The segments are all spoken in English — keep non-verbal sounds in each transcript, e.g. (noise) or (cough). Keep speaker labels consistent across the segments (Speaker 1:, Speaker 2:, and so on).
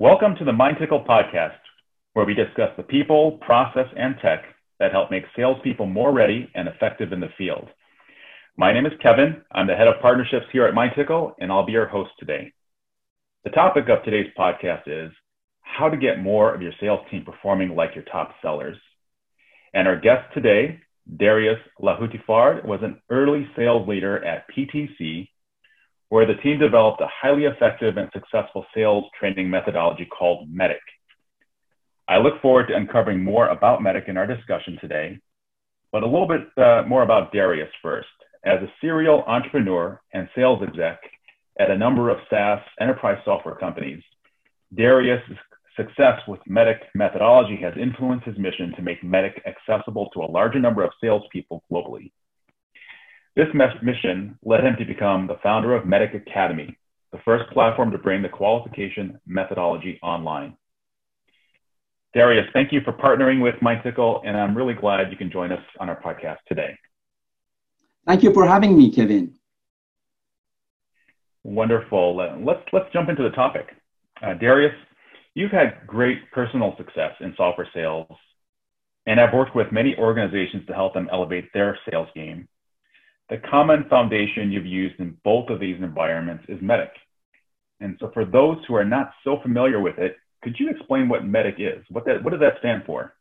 Speaker 1: Welcome to the MindTickle podcast, where we discuss the people, process, and tech that help make salespeople more ready and effective in the field. My name is Kevin. I'm the head of partnerships here at MindTickle, and I'll be your host today. The topic of today's podcast is how to get more of your sales team performing like your top sellers. And our guest today, Darius Lahoutifard, was an early sales leader at PTC, where the team developed a highly effective and successful sales training methodology called MEDDIC. I look forward to uncovering more about MEDDIC in our discussion today, but a little bit uh, more about Darius first. As a serial entrepreneur and sales exec at a number of SaaS enterprise software companies, Darius' success with MEDDIC methodology has influenced his mission to make MEDDIC accessible to a larger number of salespeople globally. This mission led him to become the founder of MEDDIC Academy, the first platform to bring the qualification methodology online. Darius, thank you for partnering with MindTickle, and I'm really glad you can join us on our podcast today.
Speaker 2: Thank you for having me, Kevin.
Speaker 1: Wonderful. Let's let's jump into the topic. Uh, Darius, you've had great personal success in software sales, and I've worked with many organizations to help them elevate their sales game. The common foundation you've used in both of these environments is MEDDIC. And so, for those who are not so familiar with it, could you explain what MEDDIC is? What that what does that stand for?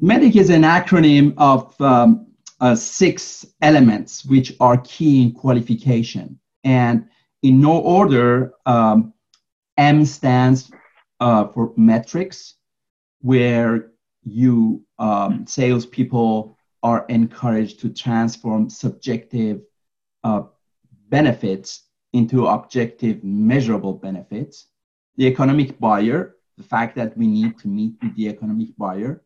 Speaker 2: MEDDIC is an acronym of um, uh, six elements which are key in qualification. And in no order, um, M stands uh, for metrics, where you um, salespeople are encouraged to transform subjective uh, benefits into objective measurable benefits. The economic buyer, the fact that we need to meet with the economic buyer,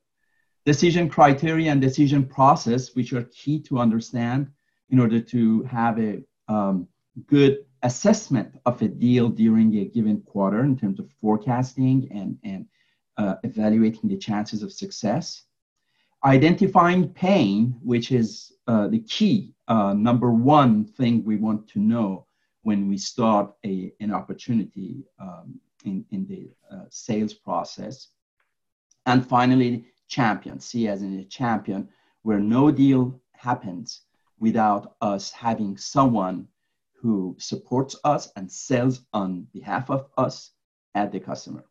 Speaker 2: decision criteria and decision process, which are key to understand in order to have a um, good assessment of a deal during a given quarter in terms of forecasting and, and uh, evaluating the chances of success. Identifying pain, which is uh, the key, uh, number one thing we want to know when we start a, an opportunity um, in, in the uh, sales process. And finally, champion, see as in a champion, where no deal happens without us having someone who supports us and sells on behalf of us at the customer.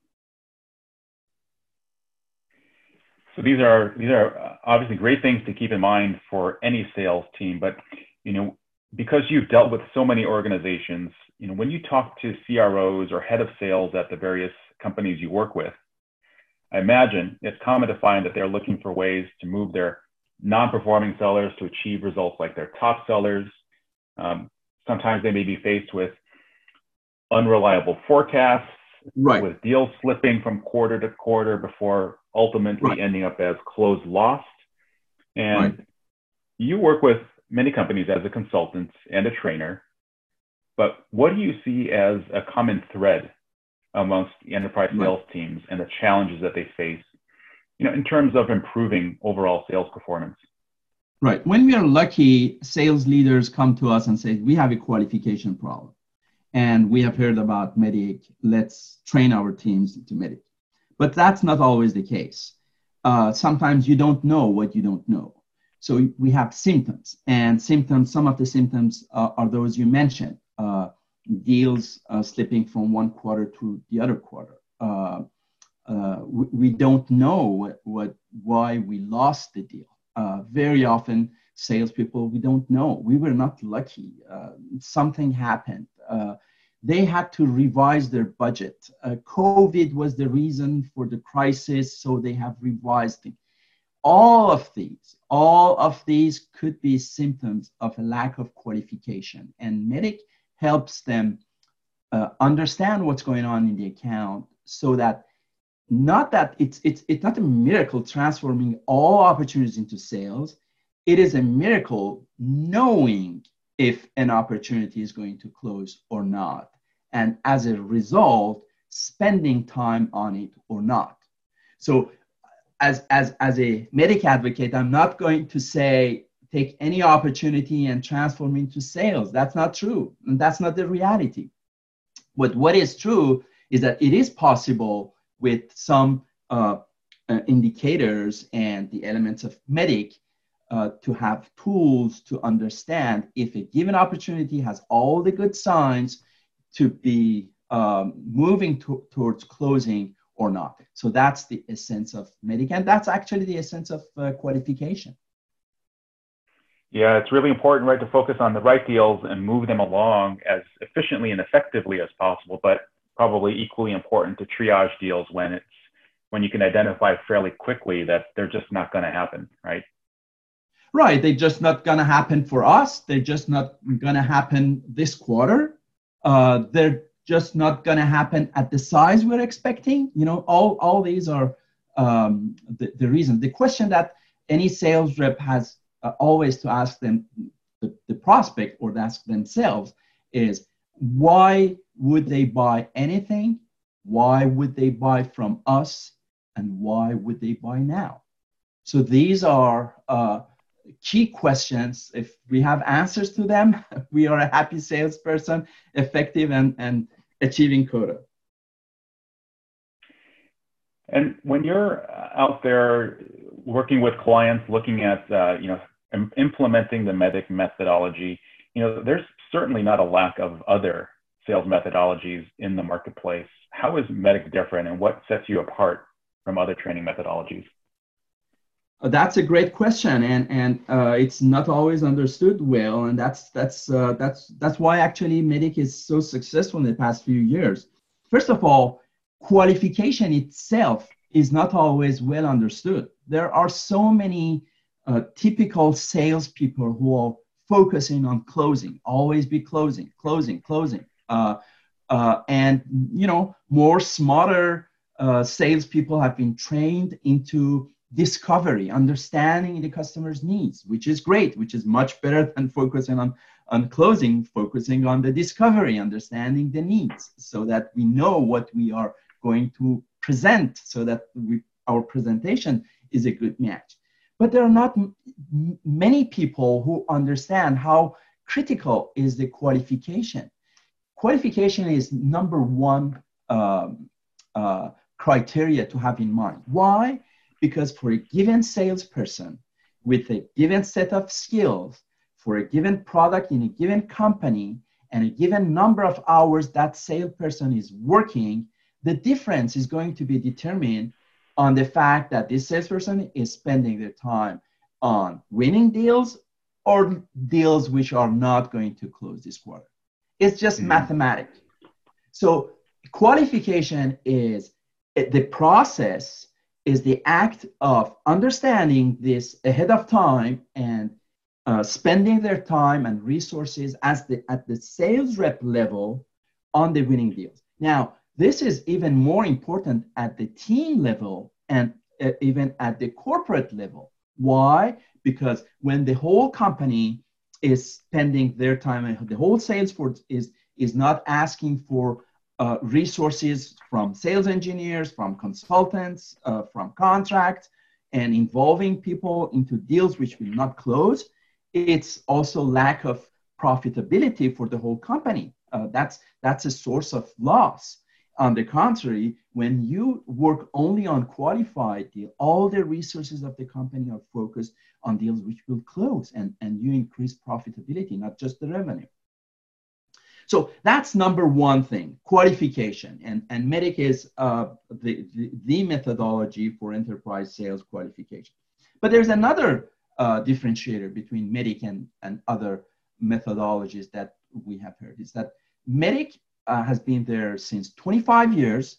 Speaker 1: So these are these are obviously great things to keep in mind for any sales team. But you know, because you've dealt with so many organizations, you know, when you talk to CROs or head of sales at the various companies you work with, I imagine it's common to find that they're looking for ways to move their non-performing sellers to achieve results like their top sellers. Um, sometimes they may be faced with unreliable forecasts, right. with deals slipping from quarter to quarter before ultimately right. ending up as closed lost. And right. you work with many companies as a consultant and a trainer, but what do you see as a common thread amongst the enterprise sales teams and the challenges that they face, you know, in terms of improving overall sales performance?
Speaker 2: Right. When we are lucky, sales leaders come to us and say, we have a qualification problem. And we have heard about MEDDIC. Let's train our teams to MEDDIC. But that's not always the case. Uh, sometimes you don't know what you don't know. So we have symptoms, and symptoms. Some of the symptoms uh, are those you mentioned: uh, deals uh, slipping from one quarter to the other quarter. Uh, uh, we, we, don't know what, what, why we lost the deal. very often, salespeople we don't know. We were not lucky. something happened they had to revise their budget. Uh, COVID was the reason for the crisis, so they have revised it. All of these, all of these could be symptoms of a lack of qualification, and MEDDIC helps them uh, understand what's going on in the account so that not that it's, it's, it's not a miracle transforming all opportunities into sales. It is a miracle knowing if an opportunity is going to close or not and as a result, spending time on it or not. So, as, as, as a MEDDIC advocate, I'm not going to say take any opportunity and transform into sales. That's not true. And that's not the reality. But what is true is that it is possible with some uh, uh, indicators and the elements of MEDDIC uh, to have tools to understand if a given opportunity has all the good signs to be um, moving to, towards closing or not. So that's the essence of MEDDIC, and that's actually the essence of uh, qualification.
Speaker 1: Yeah, it's really important, right, to focus on the right deals and move them along as efficiently and effectively as possible, but probably equally important to triage deals when it's when you can identify fairly quickly that they're just not going to happen, right?
Speaker 2: Right, they're just not going to happen for us. They're just not going to happen this quarter. Uh, they're just not going to happen at the size we're expecting. You know, all all these are um, the, the reason. The question that any sales rep has uh, always to ask them, the, the prospect or ask themselves, is why would they buy anything? Why would they buy from us? and why would they buy now? So these are uh, key questions. If we have answers to them, (laughs) we are a happy salesperson, effective and, and achieving quota.
Speaker 1: And when you're out there working with clients, looking at uh, you know implementing the MEDDIC methodology, you know there's certainly not a lack of other sales methodologies in the marketplace. How is MEDDIC different, and what sets you apart from other training methodologies?
Speaker 2: Uh, that's a great question, and and uh, it's not always understood well, and that's that's uh, that's that's why actually MEDDIC is so successful in the past few years. First of all, qualification itself is not always well understood. There are so many uh, typical salespeople who are focusing on closing, always be closing, closing, closing, uh, uh, and you know more smarter uh, salespeople have been trained into discovery, understanding the customer's needs, which is great, which is much better (laughs) than focusing on, on closing, focusing on the discovery, understanding the needs, so that we know what we are going to present, so that we, our presentation is a good match. But there are not m- many people who understand how critical is the qualification. Qualification is number one um, uh, criteria to have in mind. Why? Because for a given salesperson with a given set of skills, for a given product in a given company, and a given number of hours that salesperson is working, the difference is going to be determined on the fact that this salesperson is spending their time on winning deals or deals which are not going to close this quarter. It's just mm-hmm. mathematics. So qualification is the process is the act of understanding this ahead of time and uh, spending their time and resources as the, at the sales rep level on the winning deals. Now, this is even more important at the team level and uh, even at the corporate level. Why? Because when the whole company is spending their time, the whole sales force is, is not asking for uh, resources from sales engineers, from consultants, uh, from contracts, and involving people into deals which will not close. It's also lack of profitability for the whole company. Uh, that's that's a source of loss. On the contrary, when you work only on qualified deal, all the resources of the company are focused on deals which will close, and and you increase profitability, not just the revenue. So that's number one thing, qualification. And, and MEDDIC is uh, the, the, the, methodology for enterprise sales qualification. But there's another uh, differentiator between MEDDIC and, and other methodologies that we have heard is that MEDDIC uh, has been there since 25 years.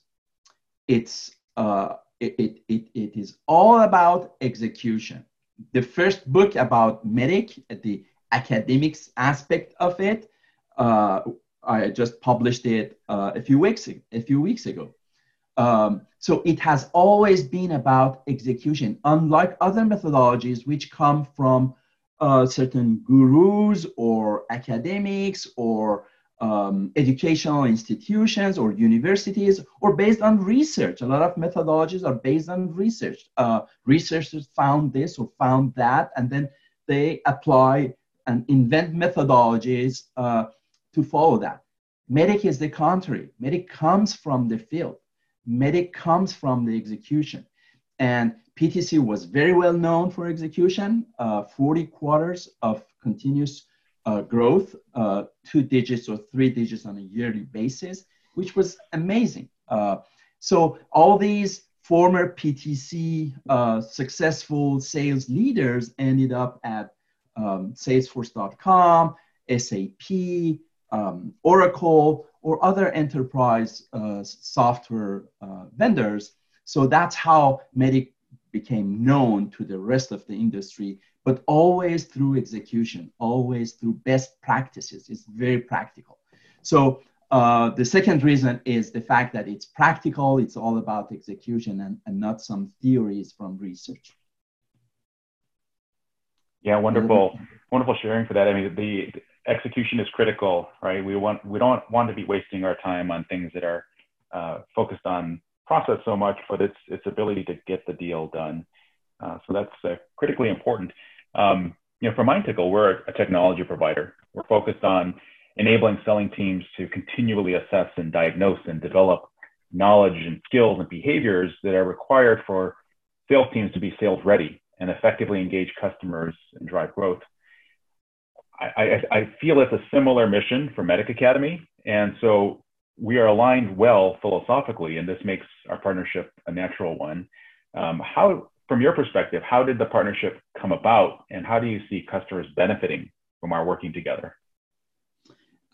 Speaker 2: It's, uh, it, it, it, it is all about execution. The first book about MEDDIC, the academics aspect of it, uh, I just published it uh, a few weeks a few weeks ago. Um, so it has always been about execution, unlike other methodologies which come from uh, certain gurus or academics or um, educational institutions or universities or based on research. A lot of methodologies are based on research. Uh, researchers found this or found that, and then they apply and invent methodologies uh, to follow that. MEDDIC is the contrary. MEDDIC comes from the field. MEDDIC comes from the execution. And PTC was very well known for execution, uh, 40 quarters of continuous uh, growth, uh, two digits or three digits on a yearly basis, which was amazing. Uh, so all these former PTC uh, successful sales leaders ended up at um, Salesforce.com, SAP, um, Oracle, or other enterprise uh, software uh, vendors. So that's how MEDDIC became known to the rest of the industry, but always through execution, always through best practices. It's very practical. So uh, the second reason is the fact that it's practical, it's all about execution and, and not some theories from research.
Speaker 1: Yeah, wonderful, wonderful sharing for that. I mean, the execution is critical, right? We want we don't want to be wasting our time on things that are uh, focused on process so much, but its its ability to get the deal done. Uh, so that's uh, critically important. Um, you know, for MindTickle, we're a technology provider. We're focused on enabling selling teams to continually assess and diagnose and develop knowledge and skills and behaviors that are required for sales teams to be sales ready and effectively engage customers and drive growth. I, I, feel it's a similar mission for MEDDIC Academy. And so we are aligned well philosophically, and this makes our partnership a natural one. Um, how, from your perspective, how did the partnership come about, and how do you see customers benefiting from our working together?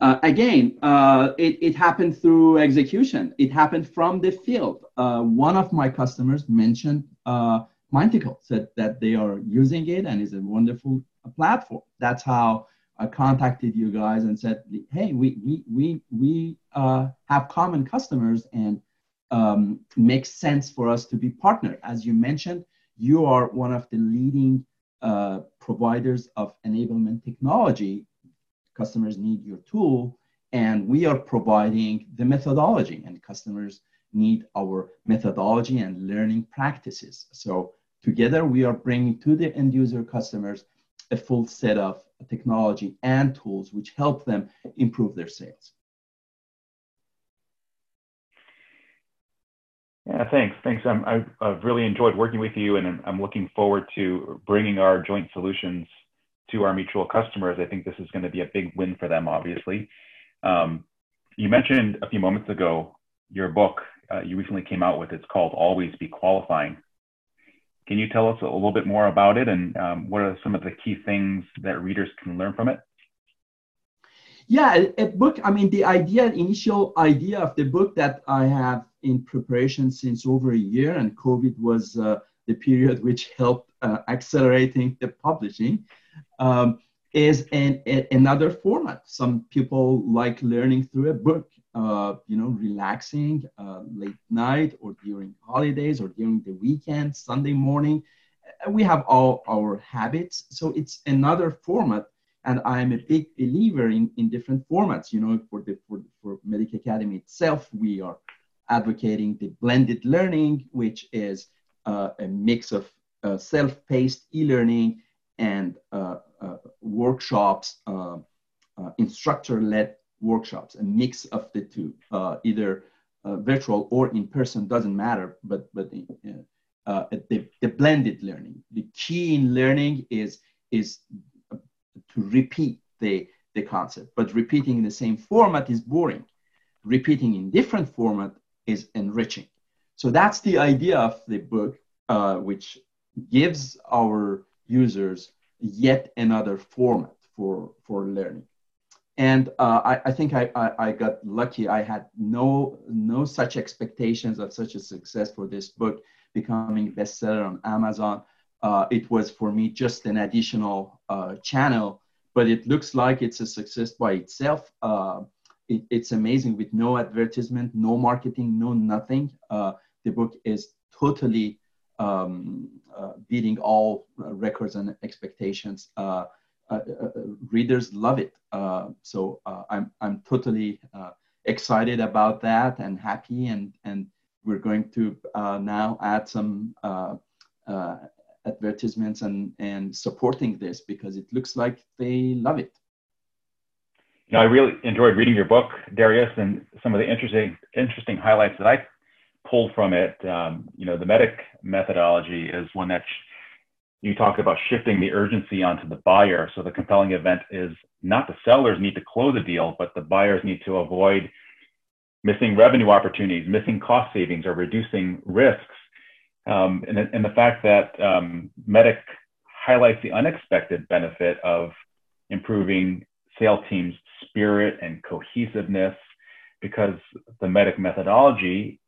Speaker 2: Uh, again, uh, it, it happened through execution. It happened from the field. Uh, one of my customers mentioned uh, MindTickle, said that they are using it and it's a wonderful platform. That's how I contacted you guys and said, hey, we, we, we, we uh, have common customers and um, makes sense for us to be partnered. As you mentioned, you are one of the leading uh, providers of enablement technology customers need your tool and we are providing the methodology and customers need our methodology and learning practices so together we are bringing to the end user customers a full set of technology and tools which help them improve their sales
Speaker 1: Yeah, thanks. Thanks. I'm, I've really enjoyed working with you, and I'm looking forward to bringing our joint solutions to our mutual customers, I think this is going to be a big win for them, obviously. Um, you mentioned a few moments ago your book uh, you recently came out with. It's called Always Be Qualifying. Can you tell us a little bit more about it and um, what are some of the key things that readers can learn from it?
Speaker 2: Yeah, a book, I mean, the idea, initial idea of the book that I have in preparation since over a year, and COVID was uh, the period (laughs) which helped uh, accelerating the publishing um, is an, a, another format. Some people like learning through a book, uh, you know, relaxing uh, late night or during holidays or during the weekend, Sunday morning. We have all our habits. So it's another format. And I'm a big believer in, in different formats. You know, for the for, for MEDDIC Academy itself, we are advocating the blended learning, which is uh, a mix of uh, self-paced e-learning and uh, uh, workshops, instructor-led workshops, a mix of the two, uh, either uh, virtual or in person, doesn't matter, but, but uh, the, the blended learning. The key in learning is, is to repeat the, the concept, but repeating in the same format is boring. Repeating in different format is enriching. So that's the idea of the book, uh, which gives our users yet another format for, for learning. And uh, I, I, think I, I, I, got lucky. I had no, no such expectations of such a success for this book becoming bestseller on Amazon. Uh, it was for me just an additional uh, channel, but it looks like it's a success by itself. Uh, it, it's amazing with no advertisement, no marketing, no nothing. Uh, the book is totally um, uh, beating all records and expectations. Uh, uh, uh, readers love it. Uh, so I'm, I'm totally excited about that and happy and, and we're going to now add some advertisements and, and supporting this because it looks like they love it.
Speaker 1: you know, I really enjoyed reading your book, Darius, and some of the interesting interesting highlights that I pulled from it. Um, you know, the MEDDIC methodology is one that you talked about shifting the urgency onto the buyer. So the compelling event is not the sellers need to close a deal, but the buyers need to avoid missing revenue opportunities, missing cost savings, or reducing risks. Um, and, and, the fact that um, MEDDIC highlights the unexpected benefit of improving sales teams' spirit and cohesiveness because the MEDDIC methodology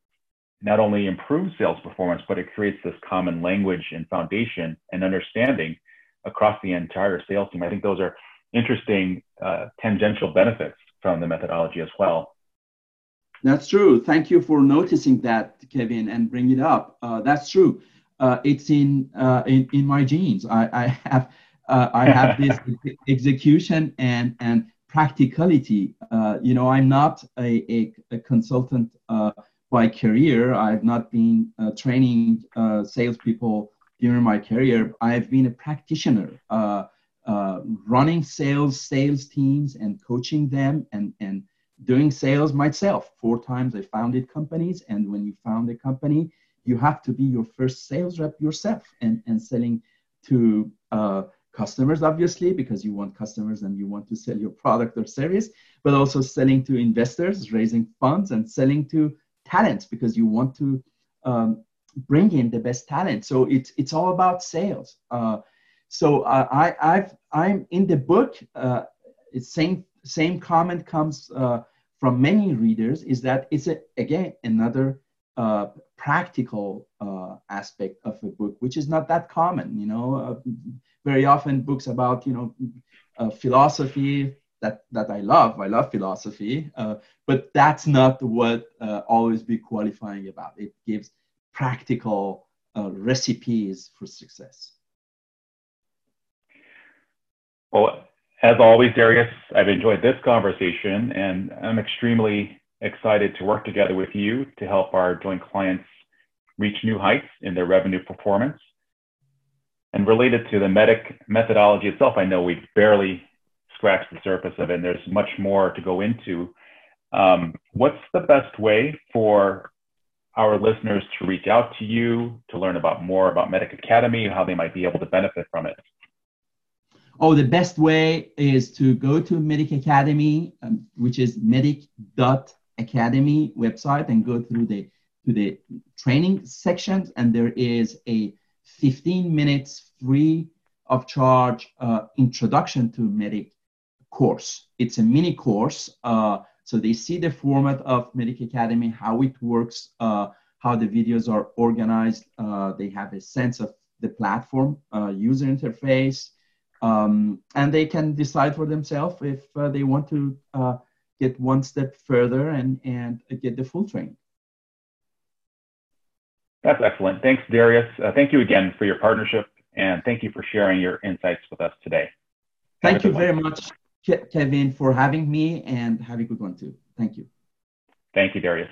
Speaker 1: not only improves sales performance, but it creates this common language and foundation and understanding across the entire sales team. I think those are interesting uh, tangential benefits from the methodology as well.
Speaker 2: That's true. Thank you for noticing that, Kevin, and bring it up. Uh, that's true. Uh, it's in, uh, in in my genes. I, I have uh, I have this (laughs) execution and and practicality. Uh, you know, I'm not a, a, a consultant uh, by career. I've not been uh, training uh, salespeople during my career. I've been a practitioner, uh, uh, running sales sales teams and coaching them and and doing sales myself. Four times I founded companies, and when you found a company, you have to be your first sales rep yourself and and selling to customers obviously because you want customers and you want to sell your product or service but also selling to investors raising funds and selling to talents because you want to um, bring in the best talent so it's it's all about sales uh, so uh, i i've i'm in the book uh, it's same same comment comes uh, from many readers is that it's a, again another uh, practical uh, aspect of a book, which is not that common. You know, very often books about you know philosophy that that I love. I love philosophy, uh, but that's not what uh, always be qualifying about. It gives practical uh, recipes for success.
Speaker 1: Well, as always, Darius, I've enjoyed this conversation, and I'm extremely excited to work together with you to help our joint clients reach new heights in their revenue performance. And related to the MEDDIC methodology itself, I know we've barely scratched the surface of it, and there's much more to go into. Um, what's the best way for our listeners to reach out to you to learn about more about MEDDIC Academy, how they might be able to benefit from it?
Speaker 2: Oh, the best way is to go to MEDDIC Academy, um, which is meddic.academy website, and go through the to the training sections, and there is a 15 minutes free of charge uh, introduction to MEDDIC course. It's a mini course. Uh, so they see the format of MEDDIC Academy, how it works, uh, how the videos are organized. Uh, they have a sense of the platform, uh, user interface, um, and they can decide for themselves if uh, they want to get one step further and, and get the full training.
Speaker 1: That's excellent. Thanks, Darius. Uh, thank you again for your partnership, and thank you for sharing your insights with us today.
Speaker 2: Thank you very much, Kevin, for having me, and have a good one too. Thank you.
Speaker 1: Thank you, Darius.